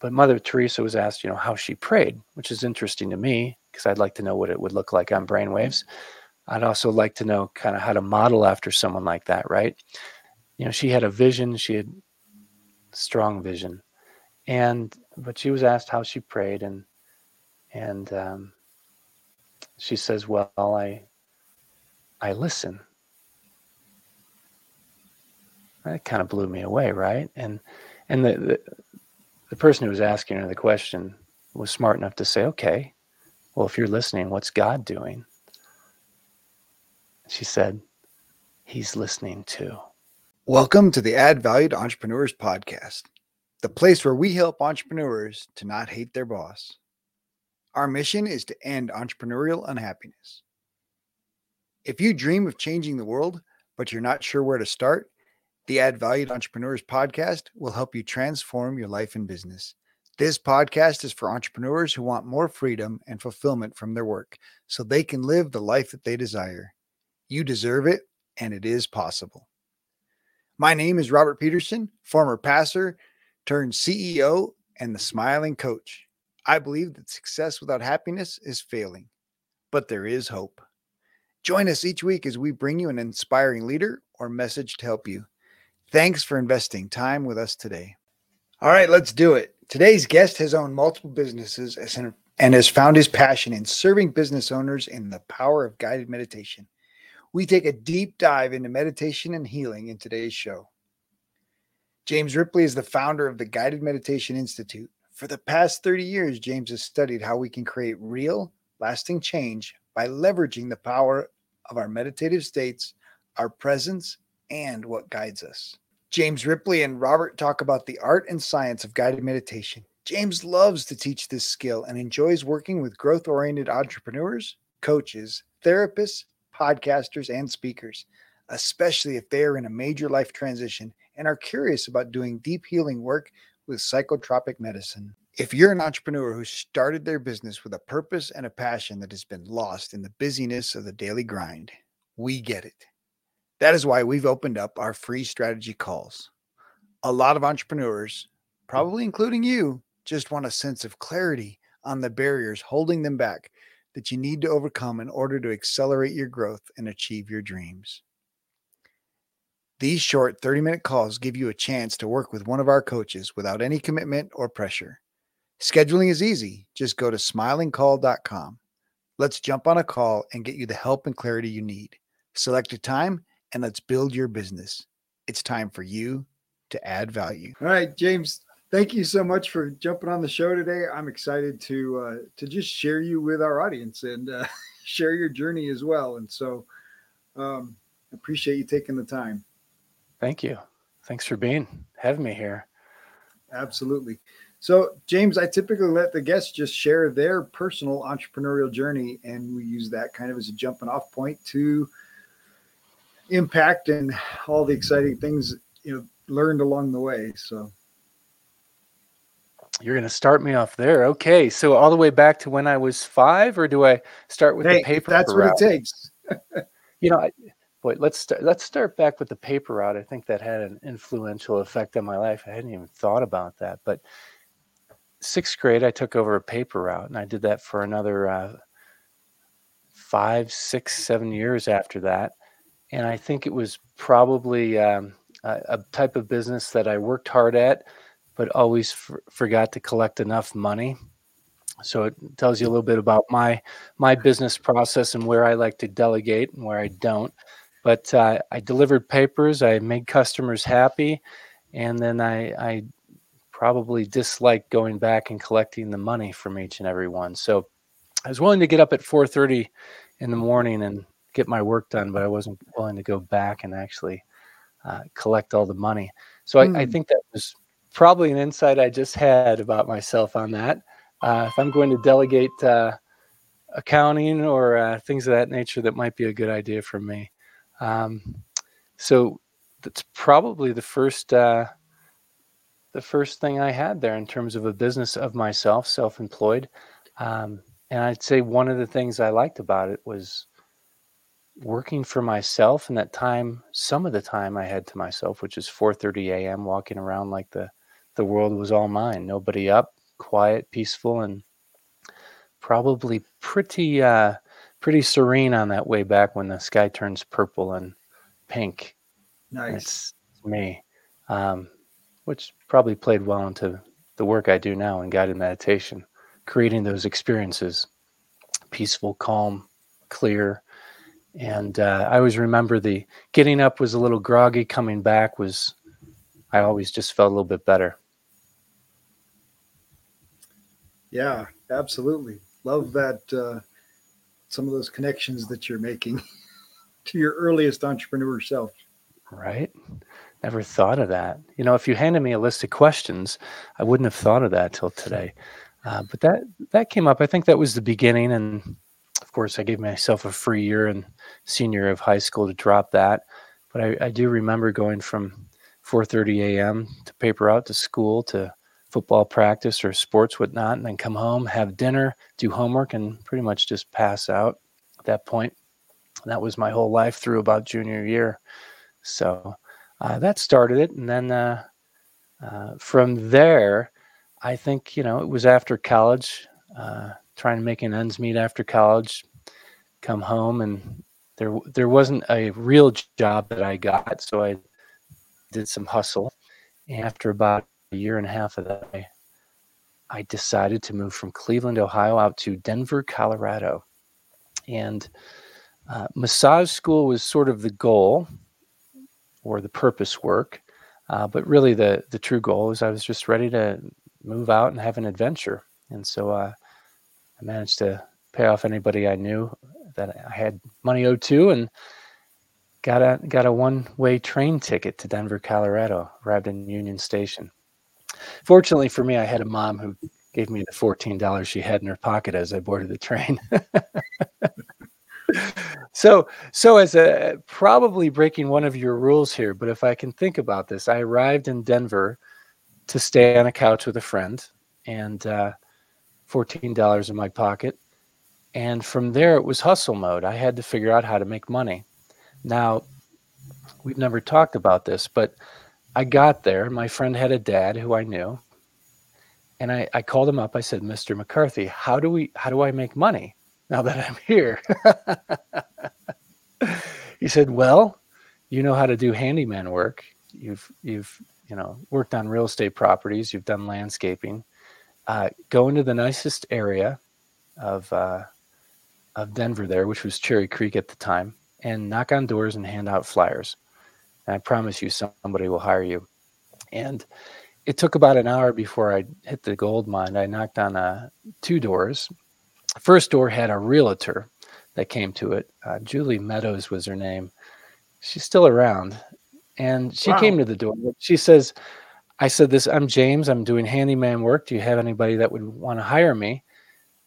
but Mother Teresa was asked, you know, how she prayed, which is interesting to me because I'd like to know what it would look like on brainwaves. I'd also like to know kind of how to model after someone like that, right? You know, she had a vision, she had strong vision, and but she was asked how she prayed, and and um, she says, "Well, I I listen." That kind of blew me away, right? And and the, the the person who was asking her the question was smart enough to say, "Okay, well, if you're listening, what's God doing?" She said, "He's listening too." Welcome to the Add Value to Entrepreneurs podcast, the place where we help entrepreneurs to not hate their boss. Our mission is to end entrepreneurial unhappiness. If you dream of changing the world, but you're not sure where to start, the Add Value to Entrepreneurs podcast will help you transform your life and business. This podcast is for entrepreneurs who want more freedom and fulfillment from their work so they can live the life that they desire. You deserve it, and it is possible. My name is Robert Peterson, former pastor turned CEO and the smiling coach. I believe that success without happiness is failing, but there is hope. Join us each week as we bring you an inspiring leader or message to help you. Thanks for investing time with us today. All right, let's do it. Today's guest has owned multiple businesses and has found his passion in serving business owners in the power of guided meditation. We take a deep dive into meditation and healing in today's show. James Ripley is the founder of the Guided Meditation Institute. For the past 30 years, James has studied how we can create real, lasting change by leveraging the power of our meditative states, our presence, and what guides us. James Ripley and Robert talk about the art and science of guided meditation. James loves to teach this skill and enjoys working with growth oriented entrepreneurs, coaches, therapists, podcasters, and speakers, especially if they are in a major life transition and are curious about doing deep healing work with psychotropic medicine. If you're an entrepreneur who started their business with a purpose and a passion that has been lost in the busyness of the daily grind, we get it. That is why we've opened up our free strategy calls. A lot of entrepreneurs, probably including you, just want a sense of clarity on the barriers holding them back that you need to overcome in order to accelerate your growth and achieve your dreams. These short 30 minute calls give you a chance to work with one of our coaches without any commitment or pressure. Scheduling is easy. Just go to smilingcoach.com. Let's jump on a call and get you the help and clarity you need. Select a time and let's build your business. It's time for you to add value. All right, James, thank you so much for jumping on the show today. I'm excited to uh, to just share you with our audience and uh, share your journey as well. And so, um, appreciate you taking the time. Thank you. Thanks for being having me here. Absolutely. So, James, I typically let the guests just share their personal entrepreneurial journey, and we use that kind of as a jumping off point to impact and all the exciting things you know learned along the way. So you're going to start me off there. Okay. So all the way back to when I was five, or do I start with hey, the paper? That's route? what it takes. you know, I, boy, let's start. Let's start back with the paper route. I think that had an influential effect on my life. I hadn't even thought about that. But sixth grade, I took over a paper route, and I did that for another uh, five, six, seven years after that and I think it was probably um, a, a, type of business that I worked hard at, but always f- forgot to collect enough money. So it tells you a little bit about my my business process and where I like to delegate and where I don't. But uh, I delivered papers, I made customers happy, and then I, I probably disliked going back and collecting the money from each and every one. So I was willing to get up at 4:30 in the morning and get my work done, but I wasn't willing to go back and actually uh, collect all the money. So mm. I, I, hmm. think that was probably an insight I just had about myself on that. Uh, if I'm going to delegate uh, accounting or uh, things of that nature, that might be a good idea for me. Um, so that's probably the first uh, the first thing I had there in terms of a business of myself, self-employed. Um, and I'd say one of the things I liked about it was working for myself and that time some of the time i had to myself which is 4.30 a.m walking around like the the world was all mine. Nobody up, quiet, peaceful, and probably pretty uh, pretty serene on that way back when the sky turns purple and pink. Nice. It's me, um, which probably played well into the work I do now in guided meditation, creating those experiences, peaceful, calm, clear. And uh, I always remember the getting up was a little groggy, coming back was, I always just felt a little bit better. Yeah, absolutely. Love that. Uh, some of those connections that you're making to your earliest entrepreneur self. Right. Never thought of that. You know, if you handed me a list of questions, I wouldn't have thought of that till today. Uh, but that that came up. I think that was the beginning, and course, I gave myself a free year in senior of high school to drop that. But I, I do remember going from 4:30 a.m. to paper out to school to football practice or sports, whatnot, and then come home, have dinner, do homework, and pretty much just pass out at that point. And that was my whole life through about junior year. So uh, that started it, and then uh, uh, from there, I think you know it was after college, uh, trying to make an ends meet after college, come home, and there there wasn't a real job that I got, so I did some hustle. After about a year and a half of that, I, I decided to move from Cleveland, Ohio, out to Denver, Colorado, and uh, massage school was sort of the goal or the purpose work. Uh, but really, the the true goal is I was just ready to move out and have an adventure, and so uh, I managed to pay off anybody I knew that I had money owed to, and got a got a one way train ticket to Denver, Colorado. Arrived in Union Station. Fortunately for me, I had a mom who gave me the fourteen dollars she had in her pocket as I boarded the train. so so as a probably breaking one of your rules here but if i can think about this i arrived in denver to stay on a couch with a friend and uh, $14 in my pocket. And from there it was hustle mode. I had to figure out how to make money. Now we've never talked about this but i got there. My friend had a dad who i knew. And I, I called him up. I said mr mccarthy how do we how do i make money now that I'm here. he said, Well, you know how to do handyman work. You've, you've, you know, worked on real estate properties, you've done landscaping. Uh, go into the nicest area of, uh, of Denver there, which was Cherry Creek at the time, and knock on doors and hand out flyers. And I promise you, somebody will hire you. And it took about an hour before I hit the gold mine. I knocked on uh, two doors first door had a realtor that came to it. Uh, Julie Meadows was her name. She's still around. And she wow. came to the door. She says, I said, This, I'm James. I'm doing handyman work. Do you have anybody that would want to hire me?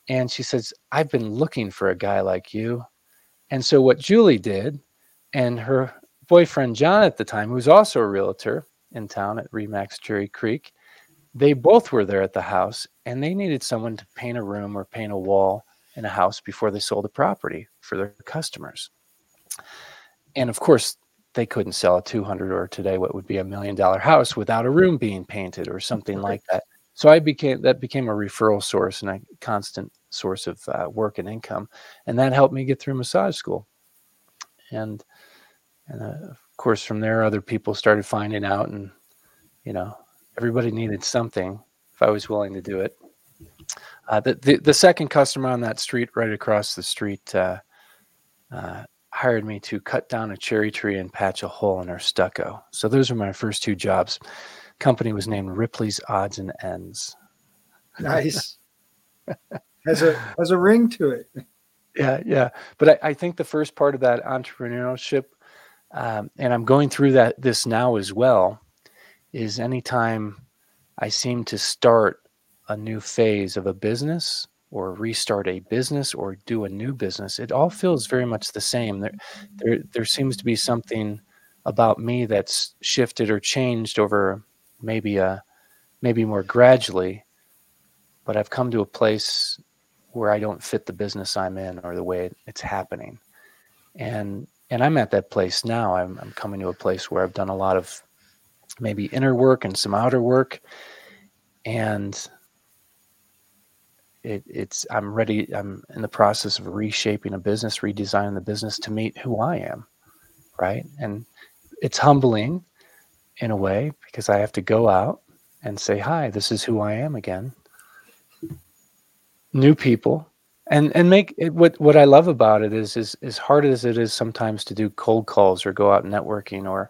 And she says, I've been looking for a guy like you. And so, what Julie did, and her boyfriend John at the time, who was also a realtor in town at Remax Cherry Creek, they both were there at the house and they needed someone to paint a room or paint a wall in a house before they sold the property for their customers. And of course, they couldn't sell a 200 or today what would be a million dollar house without a room being painted or something like that. So I became that became a referral source and a constant source of uh, work and income, and that helped me get through massage school. And and uh, of course, from there, other people started finding out, and you know, everybody needed something if I was willing to do it. Uh, the, the, the second customer on that street, right across the street, uh, uh, hired me to cut down a cherry tree and patch a hole in our stucco. So those were my first two jobs. Company was named Ripley's Odds and Ends. Nice. has a has a ring to it. Yeah, yeah. But I, I think the first part of that entrepreneurship, um, and I'm going through that this now as well is anytime I seem to start a new phase of a business or restart a business or do a new business, it all feels very much the same. There, there, there seems to be something about me that's shifted or changed over maybe a, maybe more gradually, but I've come to a place where I don't fit the business I'm in or the way it's happening, and and I'm at that place now. I'm, I'm coming to a place where I've done a lot of maybe inner work and some outer work. and it, it's I'm ready. I'm in the process of reshaping a business, redesigning the business to meet who I am, right? And it's humbling in a way because I have to go out and say, "Hi, this is who I am again." New people, and and make it, what what I love about it is is as hard as it is sometimes to do cold calls or go out networking or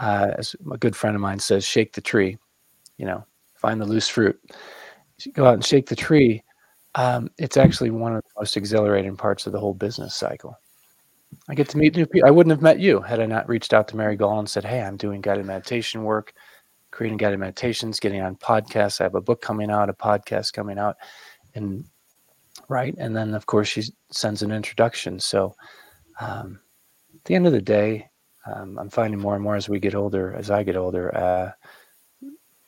uh, as a good friend of mine says, shake the tree. You know, find the loose fruit. Go out and shake the tree. Um, it's actually one of the most exhilarating parts of the whole business cycle. I get to meet new people. I wouldn't have met you had I not reached out to Mary Gall and said, "Hey, I'm doing guided meditation work, creating guided meditations, getting on podcasts. I have a book coming out, a podcast coming out, and right." And then, of course, she sends an introduction. So, um, at the end of the day, um, I'm finding more and more as we get older, as I get older, uh,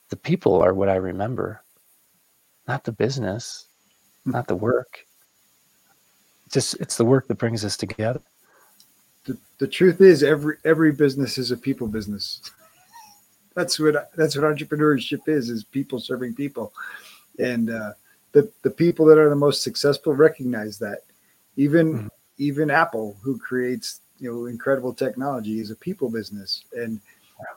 the people are what I remember, not the business, hmm. not the work. Just it's the work that brings us together. The, the truth is, every every business is a people business. that's what that's what entrepreneurship is: is people serving people, and uh, the the people that are the most successful recognize that. Even mm-hmm. even Apple, who creates you know incredible technology is a people business and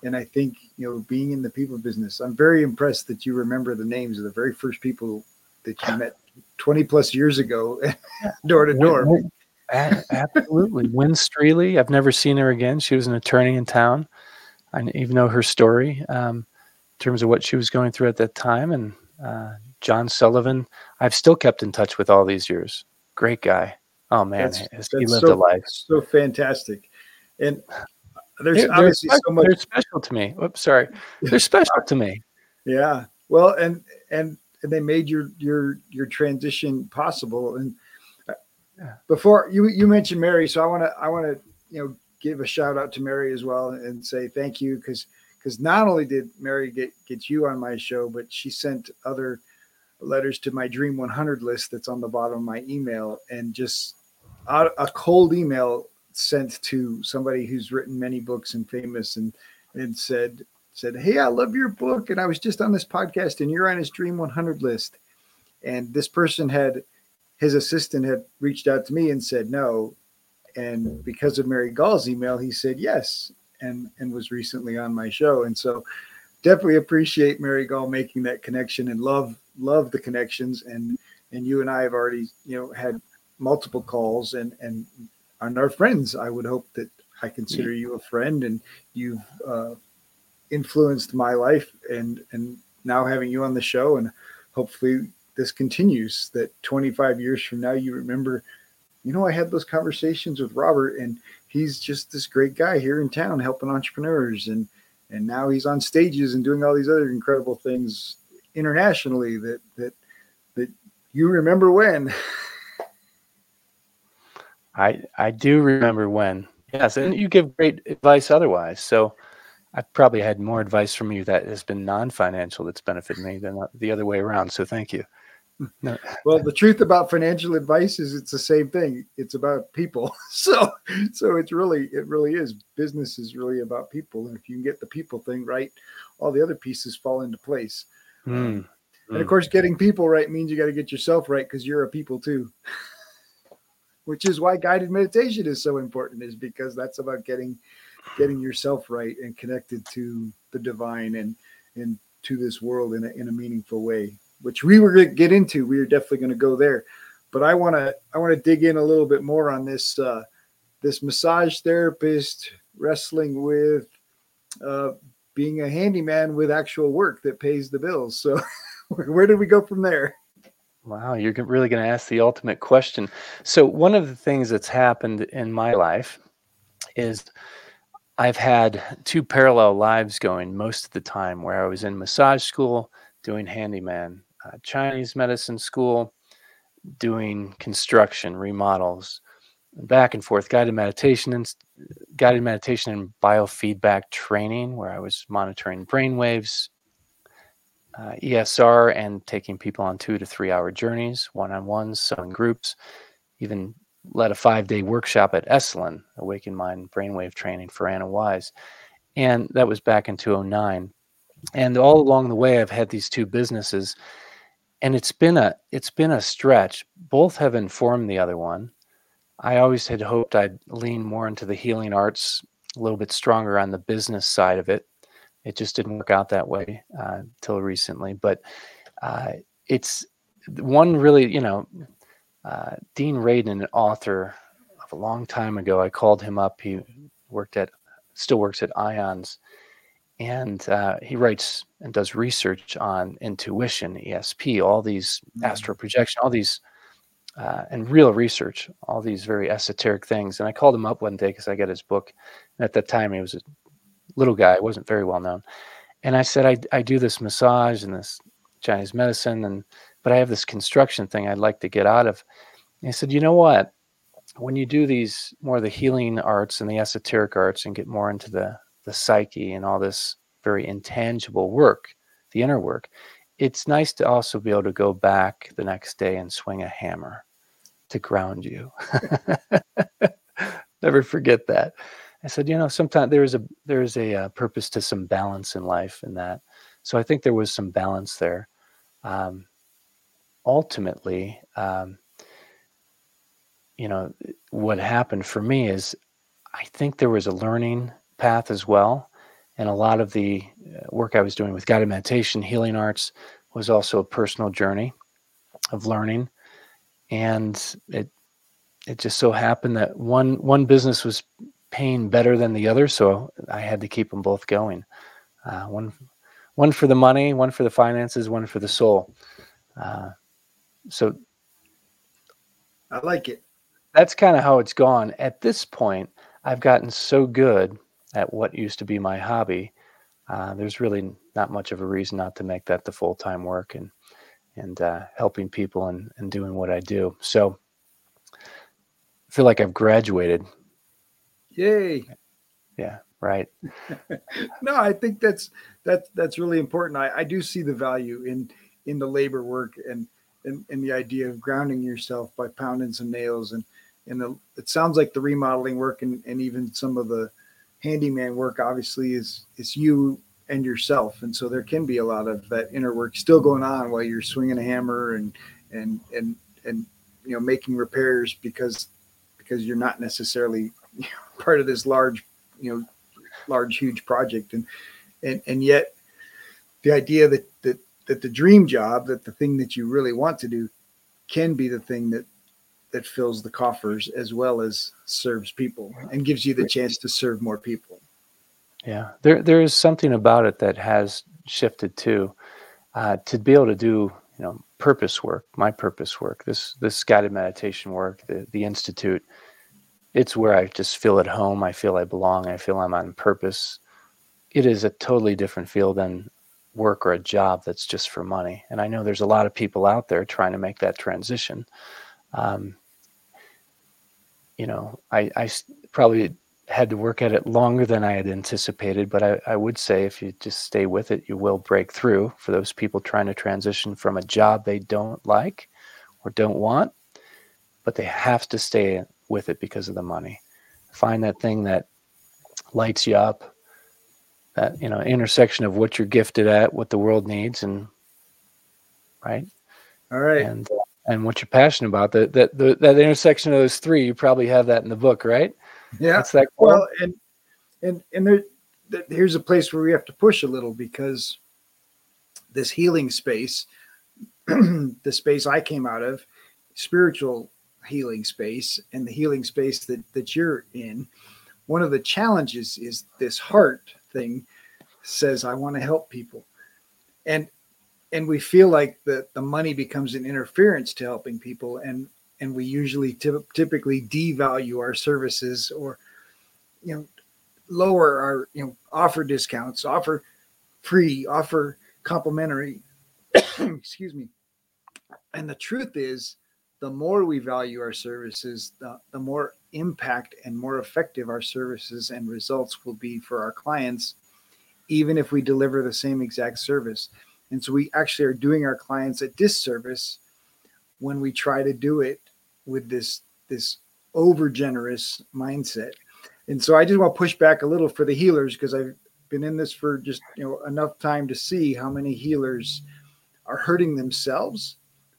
and i think you know being in the people business i'm very impressed that you remember the names of the very first people that you met 20 plus years ago door to door. Absolutely. Win Streely i've never seen her again. She was an attorney in town. I even know her story um, in terms of what she was going through at that time. And uh, john sullivan i've still kept in touch with all these years. Great guy. Oh man, that's, that's he lived so, a life. so fantastic, and there's they're, obviously they're so much. They're special to me. Oops, sorry. They're special to me. Yeah. Well, and and and they made your your your transition possible. And uh, yeah. before you you mentioned Mary, so I want to I want to you know give a shout out to Mary as well and say thank you because because not only did Mary get get you on my show, but she sent other letters to my Dream 100 list that's on the bottom of my email and just a cold email sent to somebody who's written many books and famous and and said said hey i love your book and i was just on this podcast and you're on his dream 100 list. And this person had his assistant had reached out to me and said no. And because of mary gall's email he said yes and and was recently on my show. And so definitely appreciate mary gall making that connection and love love the connections. And and you and i have already you know had multiple calls and and and our friends. I would hope that I consider you a friend and you've uh, influenced my life and and now having you on the show and hopefully this continues that 25 years from now you remember you know I had those conversations with Robert and he's just this great guy here in town helping entrepreneurs and and now he's on stages and doing all these other incredible things internationally that that that you remember when I I do remember when. Yes, and you give great advice otherwise. So I've probably had more advice from you that has been non-financial that's benefited me than the other way around. So thank you. No. Well, the truth about financial advice is it's the same thing. It's about people. So so it's really it really is business is really about people. And if you can get the people thing right, all the other pieces fall into place. Mm. And of hmm. course, getting people right means you got to get yourself right because you're a people too which is why guided meditation is so important is because that's about getting getting yourself right and connected to the divine and and to this world in a, in a meaningful way which we were going to get into. We are definitely going to go there. But i want to i want to dig in a little bit more on this uh this massage therapist wrestling with uh being a handyman with actual work that pays the bills. So where did we go from there Wow, you're really going to ask the ultimate question. So, one of the things that's happened in my life is I've had two parallel lives going most of the time where I was in massage school doing handyman, uh, Chinese medicine school doing construction, remodels, back and forth, guided meditation and guided meditation and biofeedback training where I was monitoring brain waves, uh, GSR and taking people on two to three hour journeys, one on ones, so in groups. Even led a five day workshop at Esalen, Awaken Mind Brainwave Training for Anna Wise. And that was back in 2009. and all along the way i've had these two businesses and it's been a it's been a stretch both have informed the other one i always had hoped i'd lean more into the healing arts a little bit stronger on the business side of it it just didn't work out that way uh, till recently but uh, it's one really you know uh, dean radin an author of a long time ago i called him up he worked at still works at IONS and uh, he writes and does research on intuition, ESP, all these mm-hmm. astral projection, all these, uh, and real research, all these very esoteric things. And I called him up one day because I got his book. And at that time, he was a little mm-hmm. guy, wasn't very well known. And I said, I, I do this massage and this Chinese medicine, and but I have this construction thing I'd like to get out of. And he said, You know what? When you do these more of the healing arts and the esoteric arts and get more into the the psyche and all this very intangible work, the inner work, it's nice to also be able to go back the next day and swing a hammer to ground you. Never forget that. I said, you know, sometimes there is a there is a uh, purpose to some balance in life in that. So I think there was some balance there. Um, ultimately, um, you know, what happened for me is I think there was a learning path as well. And a lot of the uh, work I was doing with guided meditation, healing arts, was also a personal journey of learning. And it it just so happened that one one business was paying better than the other, so I had to keep them both going. Uh, one one for the money, one for the finances, one for the soul. Uh, so I like it. That's kind of how it's gone. At this point, I've gotten so good at what used to be my hobby, uh, there's really not much of a reason not to make that the full time work and and uh, helping people and, and doing what I do. So I feel like I've graduated. Yay! Yeah, right. no, I think that's that's that's really important. I, I do see the value in in the labor work and and, and the idea of grounding yourself by pounding some nails and and the, it sounds like the remodeling work and, and even some of the handyman work obviously is is you and yourself and so there can be a lot of that inner work still going on while you're swinging a hammer and and and and you know making repairs because because you're not necessarily part of this large you know large huge project and and and yet the idea that that that the dream job that the thing that you really want to do can be the thing that that fills the coffers as well as serves people and gives you the chance to serve more people. Yeah, there there is something about it that has shifted too. Uh, to be able to do you know purpose work, my purpose work, this this guided meditation work, the the institute, it's where I just feel at home. I feel I belong. I feel I'm on purpose. It is a totally different feel than work or a job that's just for money. And I know there's a lot of people out there trying to make that transition um, you know, I, I probably had to work at it longer than I had anticipated, but I, I would say if you just stay with it, you will break through for those people trying to transition from a job they don't like or don't want, but they have to stay with it because of the money. Find that thing that lights you up, that, you know, intersection of what you're gifted at, what the world needs, and right. All right. And, uh, and what you're passionate about. That that the, that intersection of those three, you probably have that in the book, right? Yeah. That's that cool? Well, and and and there, here's a place where we have to push a little because this healing space, the space I came out of, spiritual healing space, and the healing space that that you're in. One of the challenges is this heart thing says I want to help people. And and we feel like the, the money becomes an interference to helping people and and we usually t- typically devalue our services or you know lower our you know offer discounts offer free offer complimentary excuse me and the truth is the more we value our services the, the more impact and more effective our services and results will be for our clients even if we deliver the same exact service and so we actually are doing our clients a disservice when we try to do it with this this over generous mindset. And so I just want to push back a little for the healers because I've been in this for just you know enough time to see how many healers are hurting themselves,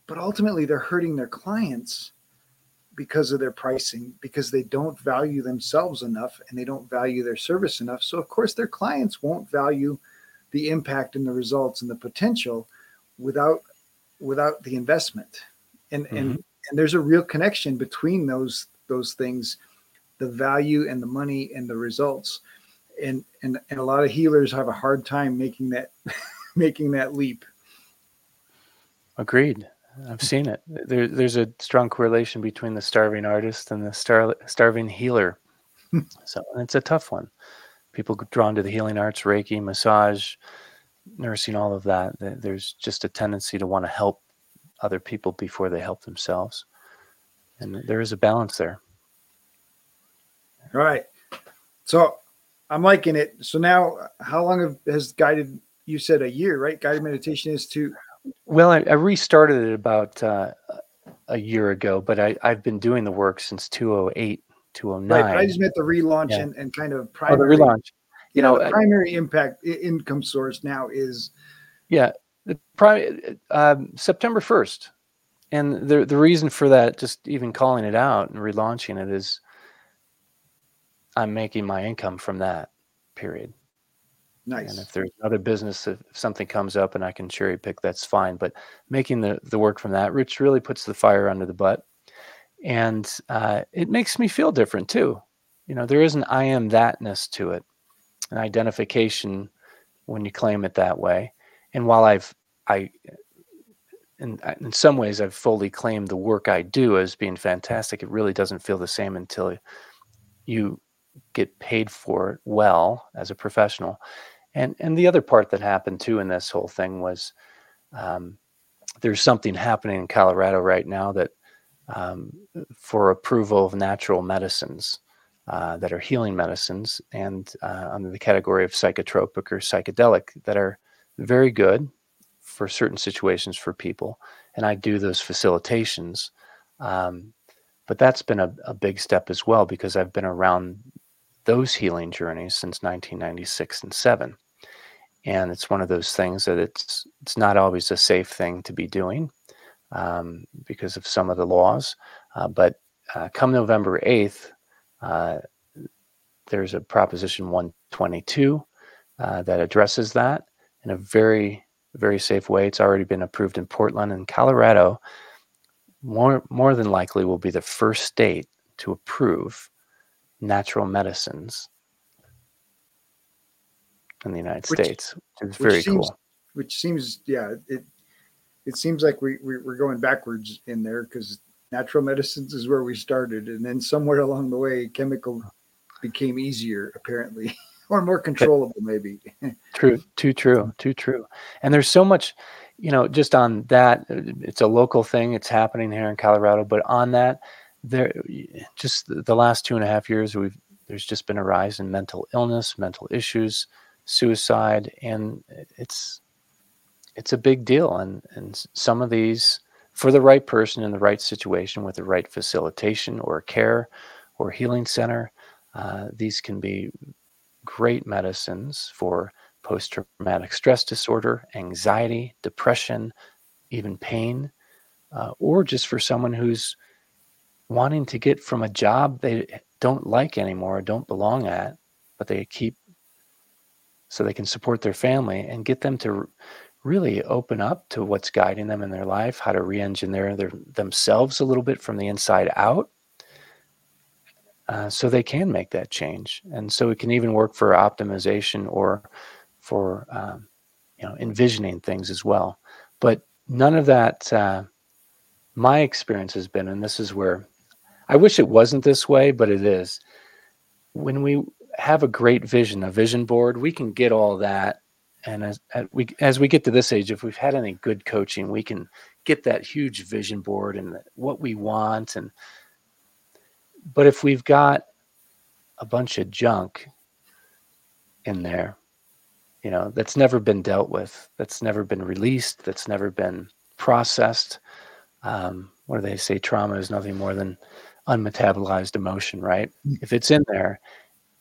but ultimately they're hurting their clients because of their pricing, because they don't value themselves enough and they don't value their service enough. So of course their clients won't value the impact and the results and the potential without without the investment. And mm-hmm. and and there's a real connection between those those things, the value and the money and the results. And and and a lot of healers have a hard time making that making that leap. Agreed. I've seen it. There, there's a strong correlation between the starving artist and the star, starving healer. Hmm. so it's a tough one. People drawn to the healing arts, Reiki, massage, nursing, all of that. There's just a tendency to want to help other people before they help themselves. And there is a balance there. All right. So I'm liking it. So now, how long have, has guided? You said a year, right? Guided meditation is to. Well, I, I restarted it about uh, a year ago, but I, I've been doing the work since 208, 209. Right. I just meant the relaunch yeah. and, and kind of primary. Oh, the relaunch. You know, the primary impact income source now is. Yeah, the prime um, September 1st. And the the reason for that, just even calling it out and relaunching it, is I'm making my income from that. Period. Nice. And if there's another business, if something comes up and I can cherry pick, that's fine. But making the the work from that, which really puts the fire under the butt, and uh, it makes me feel different too. You know, there is an I am thatness to it, an identification when you claim it that way. And while I've I in, in some ways I've fully claimed the work I do as being fantastic. It really doesn't feel the same until you get paid for it well as a professional. And and the other part that happened too in this whole thing was um, there's something happening in Colorado right now that um, for approval of natural medicines uh, that are healing medicines and uh, under the category of psychotropic or psychedelic that are very good for certain situations for people, and I do those facilitations. Um, but that's been a, a big step as well because I've been around those healing journeys since 1996 and seven, and it's one of those things that it's it's not always a safe thing to be doing um, because of some of the laws. Uh, but uh, come November 8th, uh, there's a Proposition 122 uh, that addresses that in a very very safe way. It's already been approved in Portland and Colorado. More, more than likely, will be the first state to approve natural medicines in the United which, States. It's very seems, cool. Which seems, yeah, it it seems like we, we are going backwards in there because natural medicines is where we started, and then somewhere along the way, chemical became easier apparently. or more controllable maybe true too true too true and there's so much you know just on that it's a local thing it's happening here in colorado but on that there just the last two and a half years we've there's just been a rise in mental illness mental issues suicide and it's it's a big deal. And and some of these for the right person in the right situation with the right facilitation or care or healing center uh, these can be great medicines for post traumatic stress disorder, anxiety, depression, even pain, uh, or just for someone who's wanting to get from a job they don't like anymore, don't belong at, but they keep so they can support their family and get them to really open up to what's guiding them in their life, how to re-engineer their, themselves a little bit from the inside out, uh, so they can make that change. And so it can even work for optimization or for um, you know envisioning things as well. But none of that. Uh, my experience has been, and this is where I wish it wasn't this way, but it is. When we have a great vision, a vision board, we can get all that. And as, as we as we get to this age, if we've had any good coaching, we can get that huge vision board and what we want and but if we've got a bunch of junk in there, you know, that's never been dealt with, that's never been released, that's never been processed. Um, what do they say? Trauma is nothing more than unmetabolized emotion, right? Mm. If it's in there,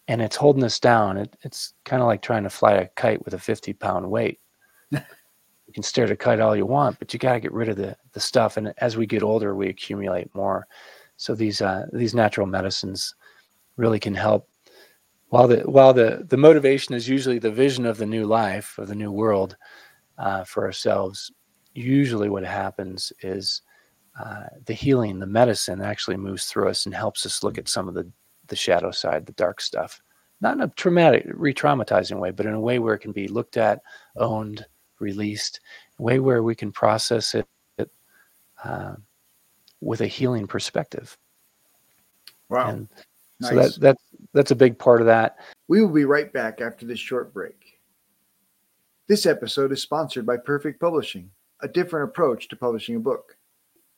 and it's holding us down. It, it's kind of like trying to fly a kite with a 50 pound weight. you can stare at a kite all you want, but you got to get rid of the, the stuff. And as we get older, we accumulate more. So these, uh, these natural medicines really can help. While the, while the, the motivation is usually the vision of the new life, of the new world uh, for ourselves, usually what happens is uh, the healing, the medicine actually moves through us and helps us look at some of the the shadow side, the dark stuff. Not in a traumatic, re traumatizing way, but in a way where it can be looked at, owned, released, a way where we can process it, it uh, with a healing perspective. Wow. And nice. So that, that's, that's a big part of that. We will be right back after this short break. This episode is sponsored by Perfect Publishing, a different approach to publishing a book.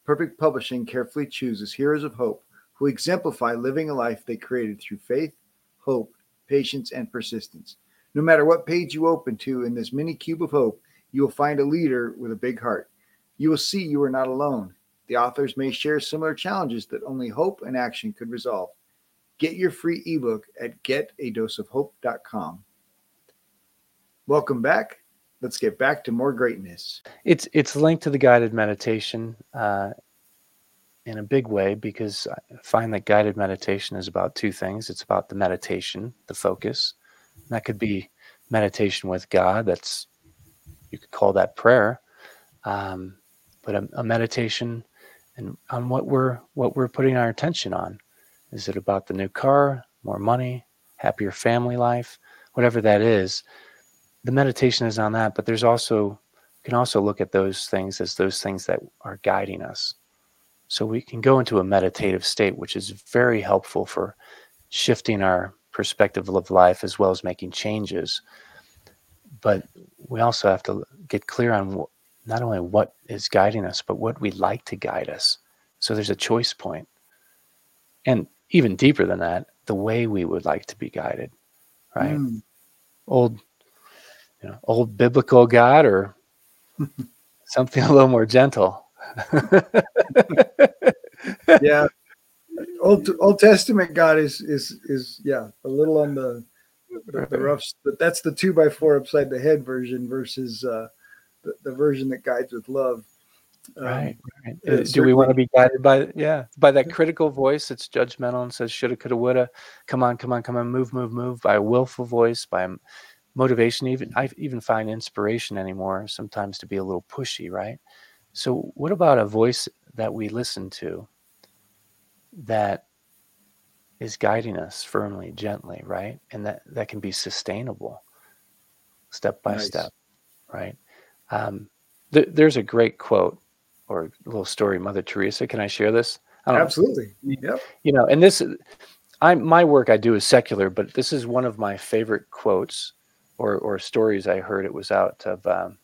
Perfect Publishing carefully chooses heroes of hope who exemplify living a life they created through faith, hope, patience, and persistence. No matter what page you open to in this mini cube of hope, you will find a leader with a big heart. You will see you are not alone. The authors may share similar challenges that only hope and action could resolve. Get your free ebook at getadoseofhope.com. Welcome back. Let's get back to more greatness. It's it's linked to the guided meditation. Uh, in a big way because I find that guided meditation is about two things. It's about the meditation, the focus. And that could be meditation with God. That's you could call that prayer, um, but a, a, meditation and on what we're what we're putting our attention on. Is it about the new car, more money, happier family life, whatever that is? The meditation is on that, but there's also you can also look at those things as those things that are guiding us so we can go into a meditative state, which is very helpful for shifting our perspective of life as well as making changes. But we also have to get clear on not only what is guiding us, but what we'd like to guide us. So there's a choice point. And even deeper than that, the way we would like to be guided, right? Mm. Old, you know, old biblical God or something a little more gentle. yeah, Old Old Testament God is is is yeah a little on the the, the rough, but that's the two by four upside the head version versus uh, the, the version that guides with love. Um, right. right. Uh, do we want to be guided by yeah by that critical voice that's judgmental and says shoulda, coulda, woulda? Come on, come on, come on, move, move, move. By a willful voice, by motivation. Even I even find inspiration anymore sometimes to be a little pushy, right? So, what about a voice that we listen to that is guiding us firmly, gently, right? And that, that can be sustainable step by nice. step, right? Um, th- there's a great quote or a little story, Mother Teresa. Can I share this? I Absolutely. Yep. You know, and this, I my work I do is secular, but this is one of my favorite quotes or or stories I heard. It was out of um,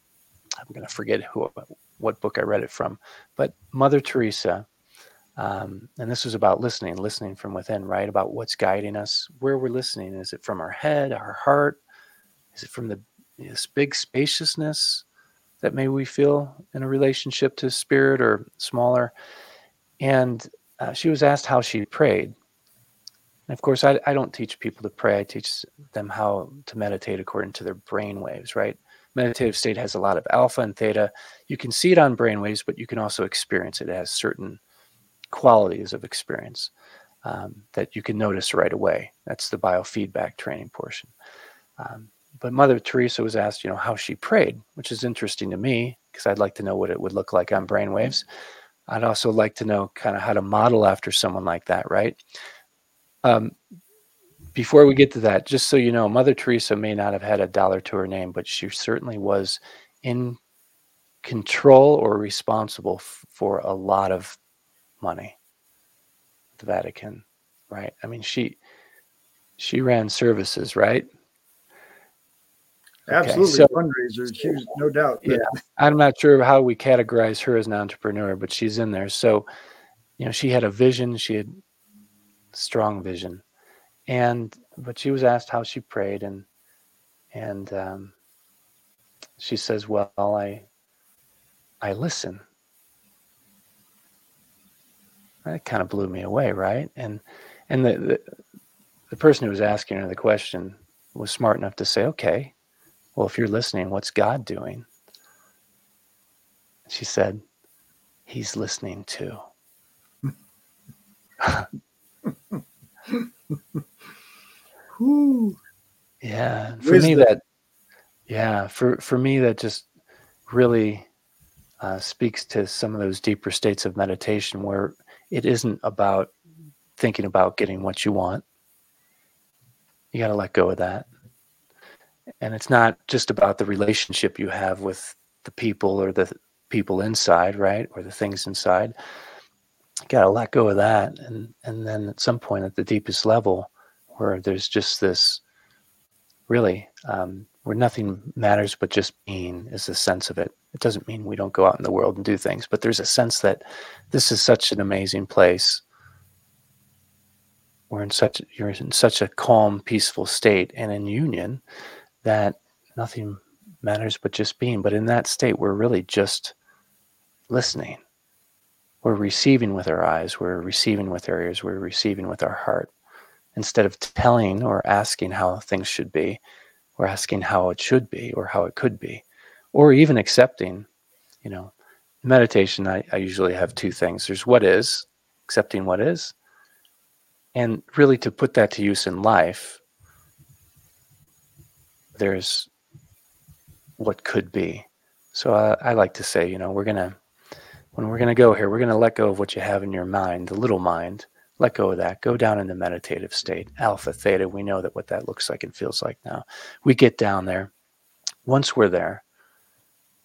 I'm going to forget who what book I read it from, but Mother Teresa, um, and this was about listening, listening from within, right? About what's guiding us, where we're listening. Is it from our head, our heart? Is it from the this big spaciousness that maybe we feel in a relationship to spirit or smaller? And uh, she was asked how she prayed. And of course, I, I don't teach people to pray. I teach them how to meditate according to their brain waves, right? meditative state has a lot of alpha and theta. You can see it on brainwaves, but you can also experience it. It has certain qualities of experience um, that you can notice right away. That's the biofeedback training portion. Um, but Mother Teresa was asked, you know, how she prayed, which is interesting to me because I'd like to know what it would look like on brainwaves. I'd also like to know kind of how to model after someone like that, right? Um, before we get to that, just so you know, Mother Teresa may not have had a dollar to her name, but she certainly was in control or responsible f- for a lot of money. The Vatican, right? I mean, she she ran services, right? Absolutely, okay, so, fundraisers, she was, no doubt. But. Yeah, I'm not sure how we categorize her as an entrepreneur, but she's in there. So, you know, she had a vision. She had strong vision and but she was asked how she prayed and and um, she says well i i listen that kind of blew me away right and and the, the the person who was asking her the question was smart enough to say, okay, well, if you're listening, what's God doing? She said, He's listening too. yeah. For me, that, yeah, for, for me, that just really uh, speaks to some of those deeper states of meditation where it isn't about thinking about getting what you want. You got to let go of that. And it's not just about the relationship you have with the people or the people inside, right? Or the things inside. Got to let go of that. And, and then at some point at the deepest level, where there's just this really um, where nothing matters but just being is the sense of it. It doesn't mean we don't go out in the world and do things, but there's a sense that this is such an amazing place we're in such you're in such a calm peaceful state and in union that nothing matters but just being but in that state we're really just listening we're receiving with our eyes we're receiving with our ears we're receiving with our heart. Instead of telling or asking how things should be we're asking how it should be or how it could be. Or even accepting you know meditation I, I usually have two things. There's what is accepting what is and really to put that to use in life there's what could be. So I, I like to say you know we're gonna when we're gonna go here we're gonna let go of what you have in your mind the little mind. Let go of that. Go down in the meditative state alpha theta. We know that what that looks like and feels like now. We get down there. Once we're there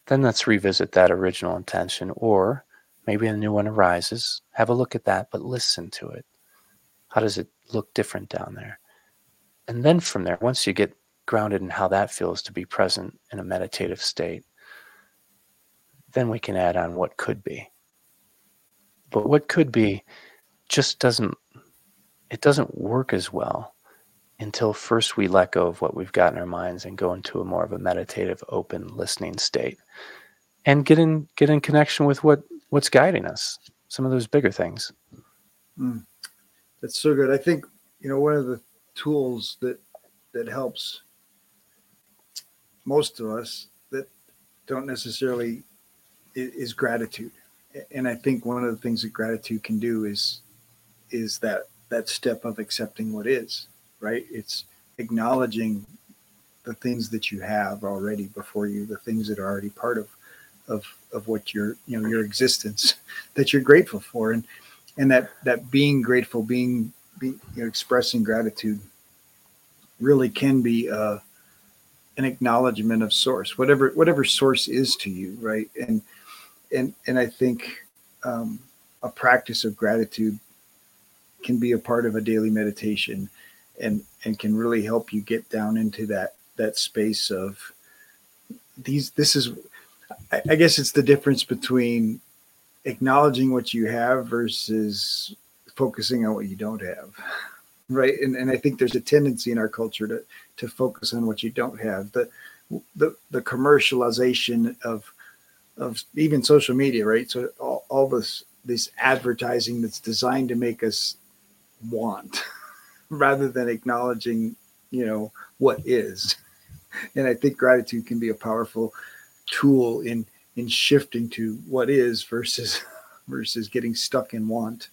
then let's revisit that original intention or maybe a new one arises. Have a look at that but listen to it. How does it look different down there? And then from there, once you get grounded in how that feels to be present in a meditative state, then we can add on what could be. But what could be just doesn't it doesn't work as well until first we let go of what we've got in our minds and go into a more of a meditative open listening state and get in get in connection with what what's guiding us some of those bigger things mm. That's so good. I think you know one of the tools that that helps most of us that don't necessarily is gratitude. And i think one of the things that gratitude can do is is that that step of accepting what is right? It's acknowledging the things that you have already before you the things that are already part of of of what your you know your existence that you're grateful for. And and that that being grateful, being, be, you know, expressing gratitude, really can be uh, an acknowledgement of source, whatever whatever source is to you, right? And and and I think um, a practice of gratitude can be a part of a daily meditation, and and can really help you get down into that that space of these. This is, I, I guess, it's the difference between acknowledging what you have versus focusing on what you don't have right and, and i think there's a tendency in our culture to to focus on what you don't have the the, the commercialization of of even social media right so all, all this this advertising that's designed to make us want rather than acknowledging you know what is and i think gratitude can be a powerful tool in in shifting to what is versus versus getting stuck in want.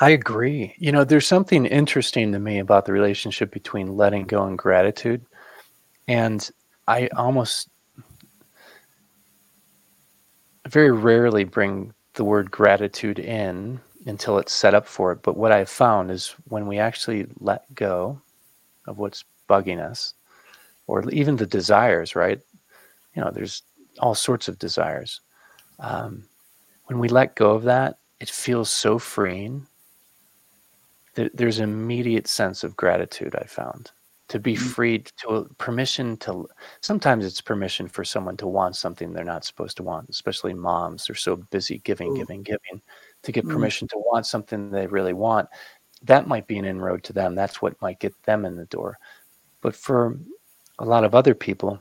I agree. You know, there's something interesting to me about the relationship between letting go and gratitude. And I almost very rarely bring the word gratitude in until it's set up for it. But what I've found is when we actually let go of what's bugging us, or even the desires, right? You know, there's all sorts of desires. Um, when we let go of that, it feels so freeing. That there's an immediate sense of gratitude I found to be mm-hmm. freed to permission to sometimes it's permission for someone to want something they're not supposed to want especially moms they're so busy giving Ooh. giving giving to get mm-hmm. permission to want something they really want that might be an inroad to them that's what might get them in the door but for a lot of other people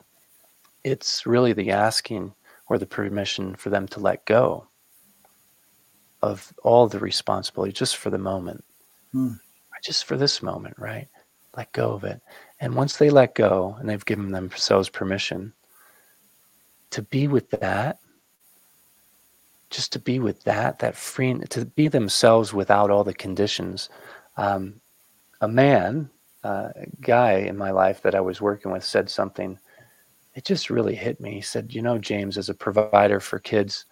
it's really the asking or the permission for them to let go of all the responsibility just for the moment. Hmm. just for this moment, right? Let go of it. And once they let go and they've given themselves permission to be with that, just to be with that, that free, to be themselves without all the conditions. Um, a man, uh, a guy in my life that I was working with said something, it just really hit me. He said, You know, James, as a provider for kids,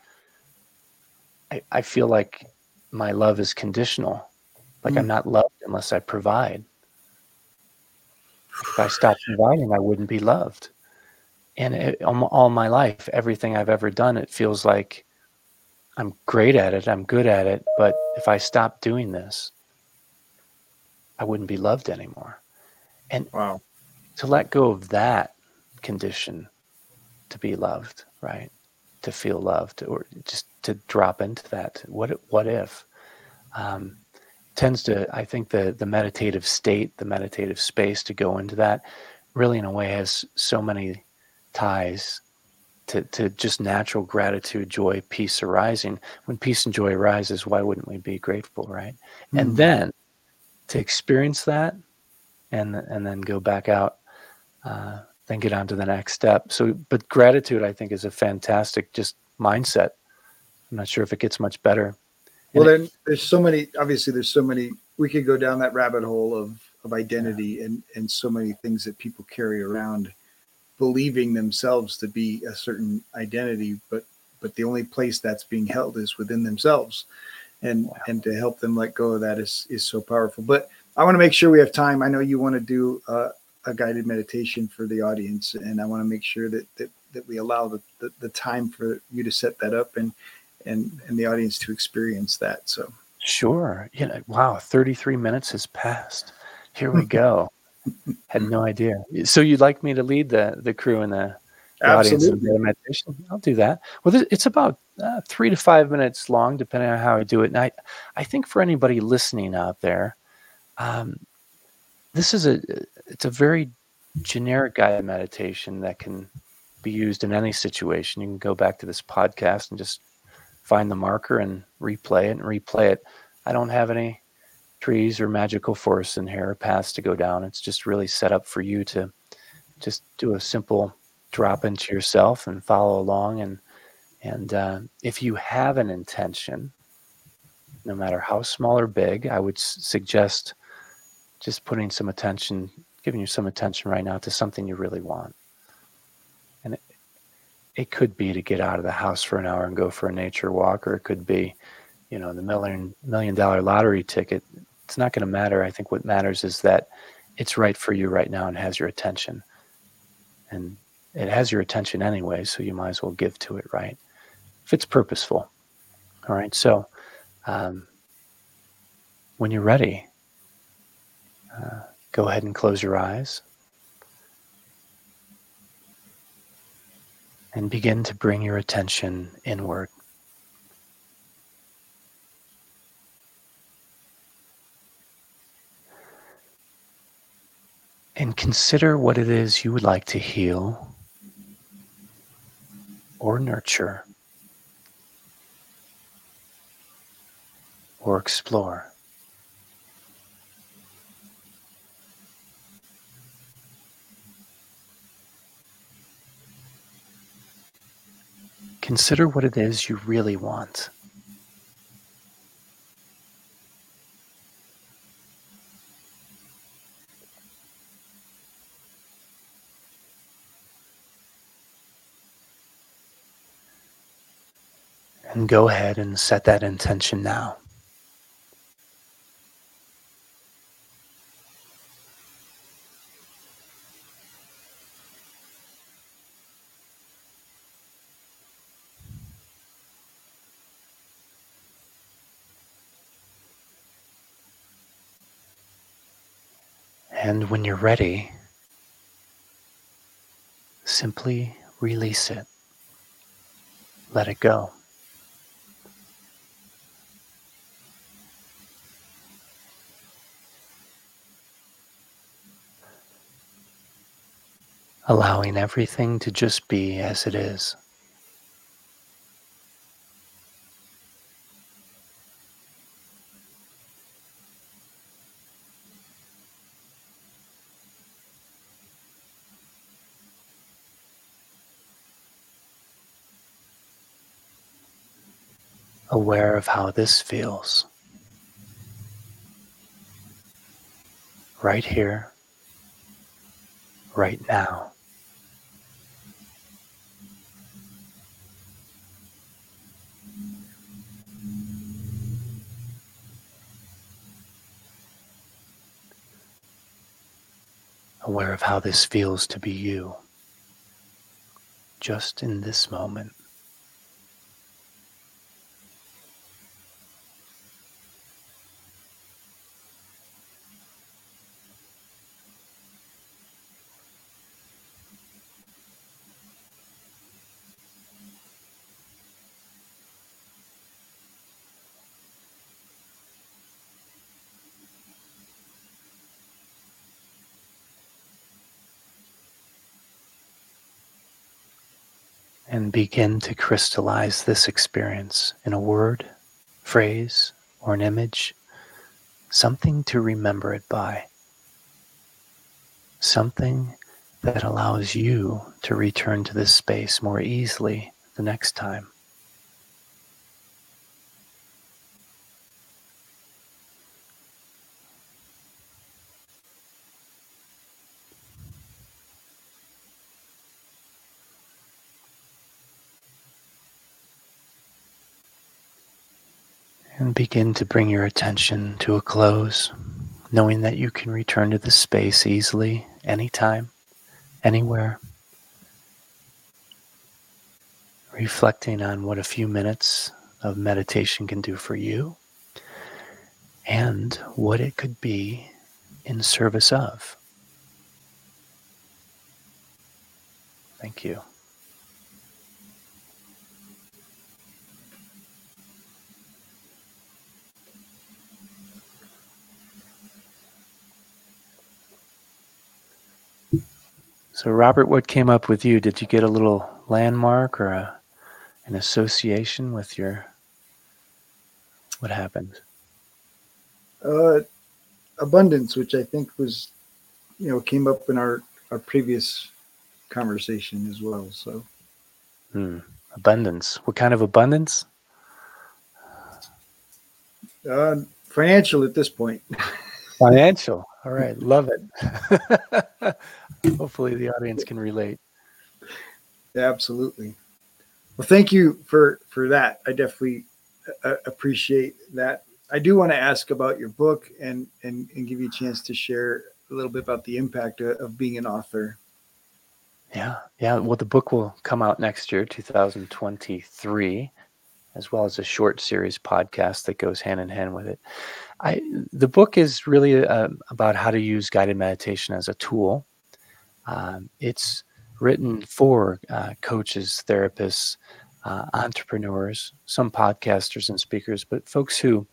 I, I feel like my love is conditional. Like mm. I'm not loved unless I provide. If I stopped providing, I wouldn't be loved. And it, all my life, everything I've ever done, it feels like I'm great at it, I'm good at it, but if I stop doing this, I wouldn't be loved anymore. And wow. to let go of that condition to be loved, right? To feel loved, or just to drop into that. What what if? Um, tends to, I think, the the meditative state, the meditative space to go into that, really in a way has so many ties to, to just natural gratitude, joy, peace arising. When peace and joy arises, why wouldn't we be grateful, right? Mm. And then to experience that and and then go back out, uh, then get on to the next step. So, but gratitude, I think, is a fantastic just mindset. I'm not sure if it gets much better. Well, then there's so many. Obviously, there's so many. We could go down that rabbit hole of of identity yeah. and and so many things that people carry around believing themselves to be a certain identity, but but the only place that's being held is within themselves, and wow. and to help them let go of that is is so powerful. But I want to make sure we have time. I know you want to do uh, a guided meditation for the audience, and I want to make sure that that that we allow the, the, the time for you to set that up and and and the audience to experience that. So sure, you know, wow, thirty three minutes has passed. Here we go. Had no idea. So you'd like me to lead the the crew and the, the audience in the meditation? I'll do that. Well, it's about uh, three to five minutes long, depending on how I do it. And I, I think for anybody listening out there, um, this is a it's a very generic guided meditation that can be used in any situation. You can go back to this podcast and just find the marker and replay it and replay it. I don't have any trees or magical forests in here, or paths to go down. It's just really set up for you to just do a simple drop into yourself and follow along. And and uh, if you have an intention, no matter how small or big, I would s- suggest just putting some attention, giving you some attention right now to something you really want. It could be to get out of the house for an hour and go for a nature walk, or it could be, you know, the million million dollar lottery ticket it's not going to matter. I think what matters is that it's right for you right now and has your attention. And it has your attention anyway, so you might as well give to it, right? If it's purposeful. All right. So um, when you're ready, uh, go ahead and close your eyes. And begin to bring your attention inward. and consider what it is you would like to heal or nurture or explore. Consider what it is you really want. And go ahead and set that intention now. And when you're ready, simply release it. Let it go. allowing everything to just be as it is. Aware of how this feels. Right here, right now. Aware of how this feels to be you, just in this moment. Begin to crystallize this experience in a word, phrase, or an image, something to remember it by, something that allows you to return to this space more easily the next time. And begin to bring your attention to a close, knowing that you can return to this space easily, anytime, anywhere. Reflecting on what a few minutes of meditation can do for you and what it could be in service of. Thank you. So, Robert, what came up with you? Did you get a little landmark or a, an association with your? What happened? Uh, abundance, which I think was, you know, came up in our our previous conversation as well. So, hmm. abundance. What kind of abundance? Uh, financial at this point. Financial. All right, love it. Hopefully, the audience can relate. Absolutely. Well, thank you for for that. I definitely uh, appreciate that. I do want to ask about your book and and and give you a chance to share a little bit about the impact of, of being an author. Yeah, yeah. Well, the book will come out next year, 2023, as well as a short series podcast that goes hand in hand with it. I the book is really uh, about how to use guided meditation as a tool um, it's written for uh, coaches, therapists, uh, entrepreneurs, some podcasters and speakers, but folks who,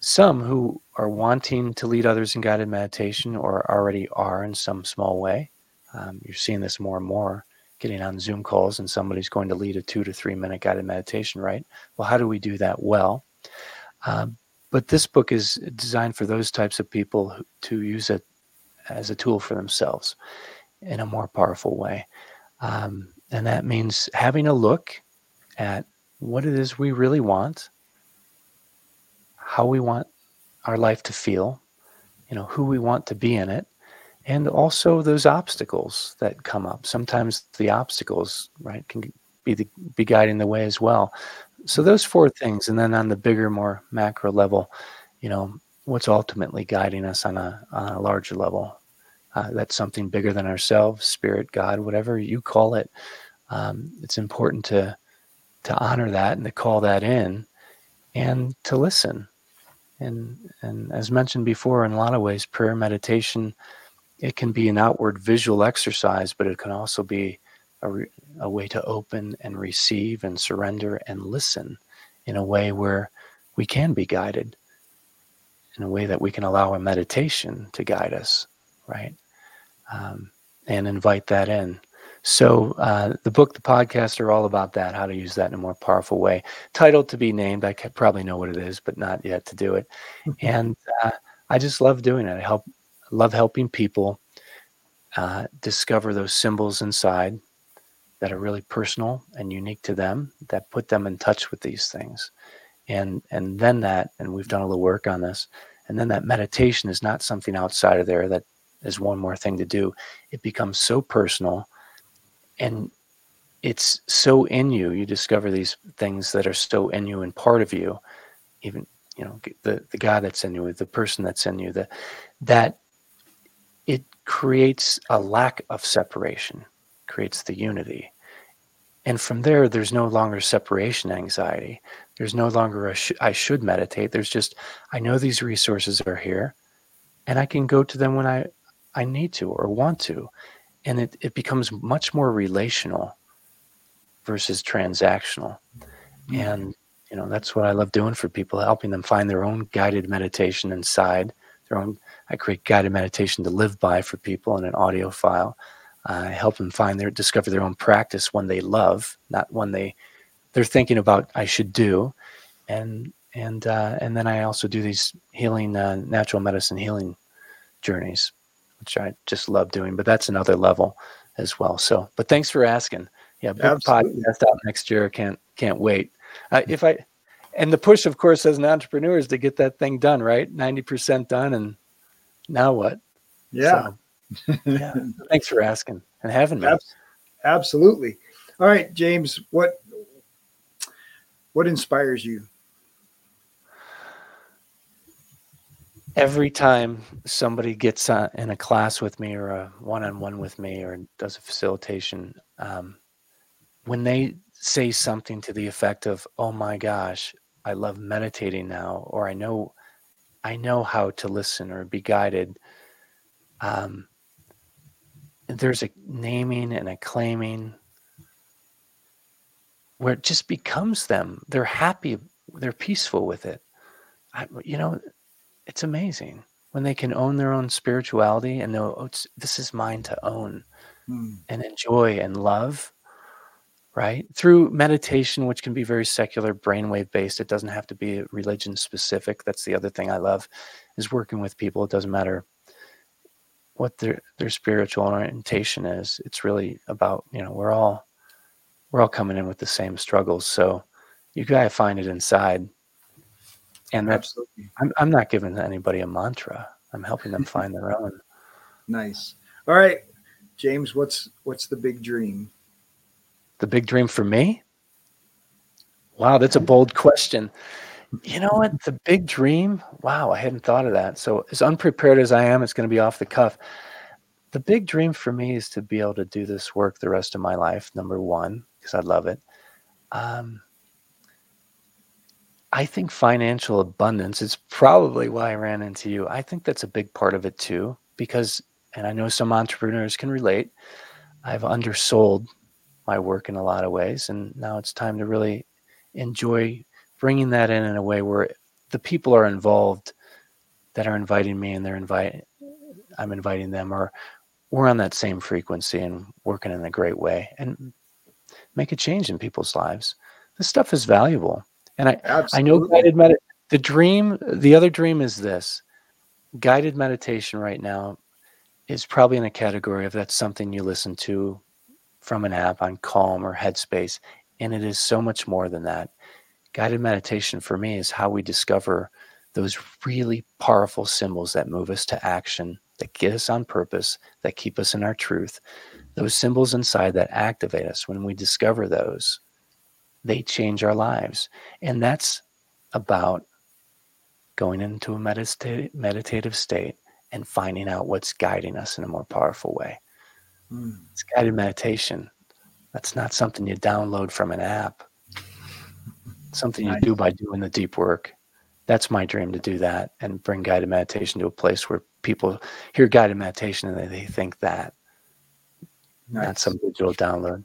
some who are wanting to lead others in guided meditation or already are in some small way. Um, you're seeing this more and more getting on Zoom calls and somebody's going to lead a two to three minute guided meditation, right? Well, how do we do that well? Um, but this book is designed for those types of people who, to use it as a tool for themselves in a more powerful way. Um, and that means having a look at what it is we really want, how we want our life to feel, you know, who we want to be in it, and also those obstacles that come up. Sometimes the obstacles, right, can be the, be guiding the way as well. So those four things, and then on the bigger, more macro level, you know, what's ultimately guiding us on a, on a larger level. Uh, that's something bigger than ourselves, spirit, God, whatever you call it. Um, it's important to to honor that and to call that in, and to listen. And and as mentioned before, in a lot of ways, prayer meditation, it can be an outward visual exercise, but it can also be a, re, a way to open and receive and surrender and listen in a way where we can be guided in a way that we can allow a meditation to guide us, right? Um, and invite that in. So uh, the book, the podcast are all about that, how to use that in a more powerful way. Title to be named. I probably know what it is, but not yet to do it. Mm-hmm. And uh, I just love doing it. I help, love helping people uh, discover those symbols inside that are really personal and unique to them that put them in touch with these things. And and then that, and we've done a little work on this, and then that meditation is not something outside of there that is one more thing to do. It becomes so personal and it's so in you. You discover these things that are so in you and part of you, even you know the the God that's in you, the person that's in you, that that it creates a lack of separation, creates the unity. And from there, there's no longer separation anxiety. There's no longer a sh- I should meditate. There's just I know these resources are here, and I can go to them when I I need to or want to, and it it becomes much more relational versus transactional. Mm-hmm. And you know that's what I love doing for people, helping them find their own guided meditation inside their own. I create guided meditation to live by for people in an audio file. I help them find their discover their own practice, one they love, not one they they're thinking about I should do, and and uh, and then I also do these healing uh, natural medicine healing journeys, which I just love doing. But that's another level as well. So, but thanks for asking. Yeah, big Absolutely. podcast out next year. Can't can't wait. Uh, if I and the push, of course, as an entrepreneur is to get that thing done, right? Ninety percent done, and now what? Yeah. So, yeah. Thanks for asking and having me. Absolutely. All right, James. What what inspires you? Every time somebody gets uh, in a class with me or a one-on-one with me or does a facilitation, um, when they say something to the effect of, "Oh my gosh, I love meditating now," or "I know, I know how to listen or be guided," um, there's a naming and a claiming where it just becomes them. They're happy. They're peaceful with it. I, you know, it's amazing when they can own their own spirituality and know oh, this is mine to own mm. and enjoy and love right? Through meditation, which can be very secular, brainwave based. It doesn't have to be religion specific. That's the other thing I love is working with people. It doesn't matter what their their spiritual orientation is. It's really about, you know, we're all we're all coming in with the same struggles. So you gotta find it inside. And Absolutely. I'm I'm not giving anybody a mantra. I'm helping them find their own. Nice. All right. James, what's what's the big dream? The big dream for me? Wow, that's a bold question. You know what? The big dream? Wow, I hadn't thought of that. So, as unprepared as I am, it's going to be off the cuff. The big dream for me is to be able to do this work the rest of my life, number one, because I love it. Um, I think financial abundance is probably why I ran into you. I think that's a big part of it too, because, and I know some entrepreneurs can relate, I've undersold my work in a lot of ways. And now it's time to really enjoy bringing that in in a way where the people are involved that are inviting me and they're inviting, I'm inviting them, or we're on that same frequency and working in a great way and make a change in people's lives. This stuff is valuable. And I, Absolutely. I know guided med- the dream, the other dream is this guided meditation right now is probably in a category of that's something you listen to from an app on Calm or Headspace. And it is so much more than that. Guided meditation for me is how we discover those really powerful symbols that move us to action, that get us on purpose, that keep us in our truth. Those symbols inside that activate us. When we discover those, they change our lives. And that's about going into a medita- meditative state and finding out what's guiding us in a more powerful way. Mm. It's guided meditation. That's not something you download from an app. It's something you do by doing the deep work. That's my dream to do that and bring guided meditation to a place where people hear guided meditation and they, think that. Nice. Not some digital download.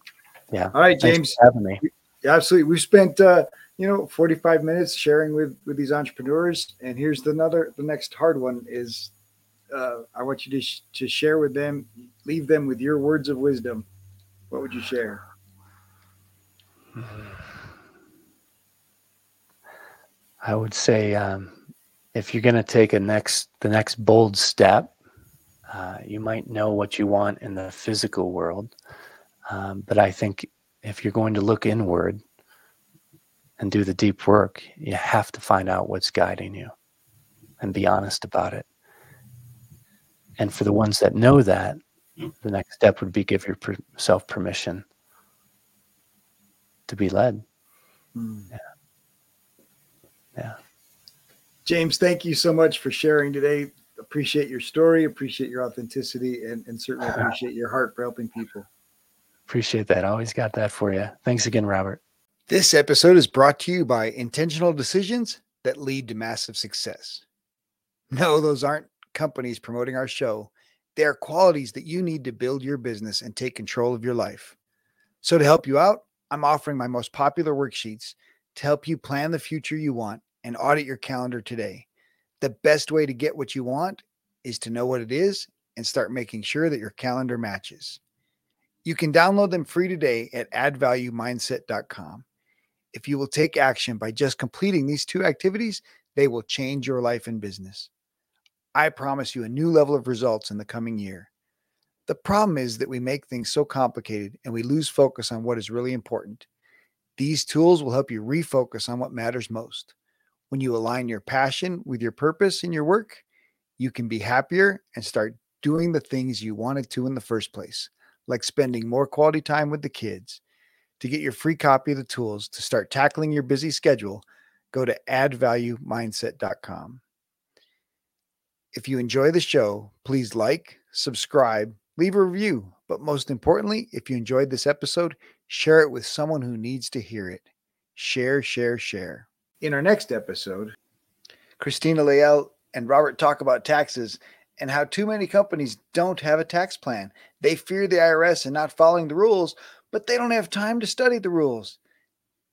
Yeah. All right, James. having me. Absolutely. We spent uh, you know 45 minutes sharing with with these entrepreneurs, and here's the another the next hard one is uh, I want you to sh- to share with them, leave them with your words of wisdom. What would you share? I would say um, if you're going to take a next the next bold step, uh, you might know what you want in the physical world. Um, but I think if you're going to look inward and do the deep work, you have to find out what's guiding you and be honest about it. And for the ones that know that, the next step would be give yourself permission to be led. Mm. Yeah. Yeah. James, thank you so much for sharing today. Appreciate your story, appreciate your authenticity, and, and certainly appreciate your heart for helping people. Appreciate that. Always got that for you. Thanks again, Robert. This episode is brought to you by intentional decisions that lead to massive success. No, those aren't companies promoting our show. They are qualities that you need to build your business and take control of your life. So, to help you out, I'm offering my most popular worksheets to help you plan the future you want and audit your calendar today. The best way to get what you want is to know what it is and start making sure that your calendar matches. You can download them free today at addvaluemindset.com. If you will take action by just completing these two activities, they will change your life and business. I promise you a new level of results in the coming year. The problem is that we make things so complicated and we lose focus on what is really important. These tools will help you refocus on what matters most. When you align your passion with your purpose in your work, you can be happier and start doing the things you wanted to in the first place, like spending more quality time with the kids. To get your free copy of the tools to start tackling your busy schedule, go to addvaluemindset.com. If you enjoy the show, please like, subscribe, leave a review. But most importantly, if you enjoyed this episode, share it with someone who needs to hear it. Share, share, share. In our next episode, Christina Leal and Robert talk about taxes and how too many companies don't have a tax plan. They fear the IRS and not following the rules, but they don't have time to study the rules.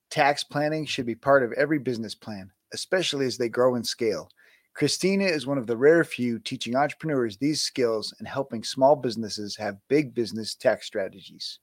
Tax planning should be part of every business plan, especially as they grow and scale. Christina is one of the rare few teaching entrepreneurs these skills and helping small businesses have big business tax strategies.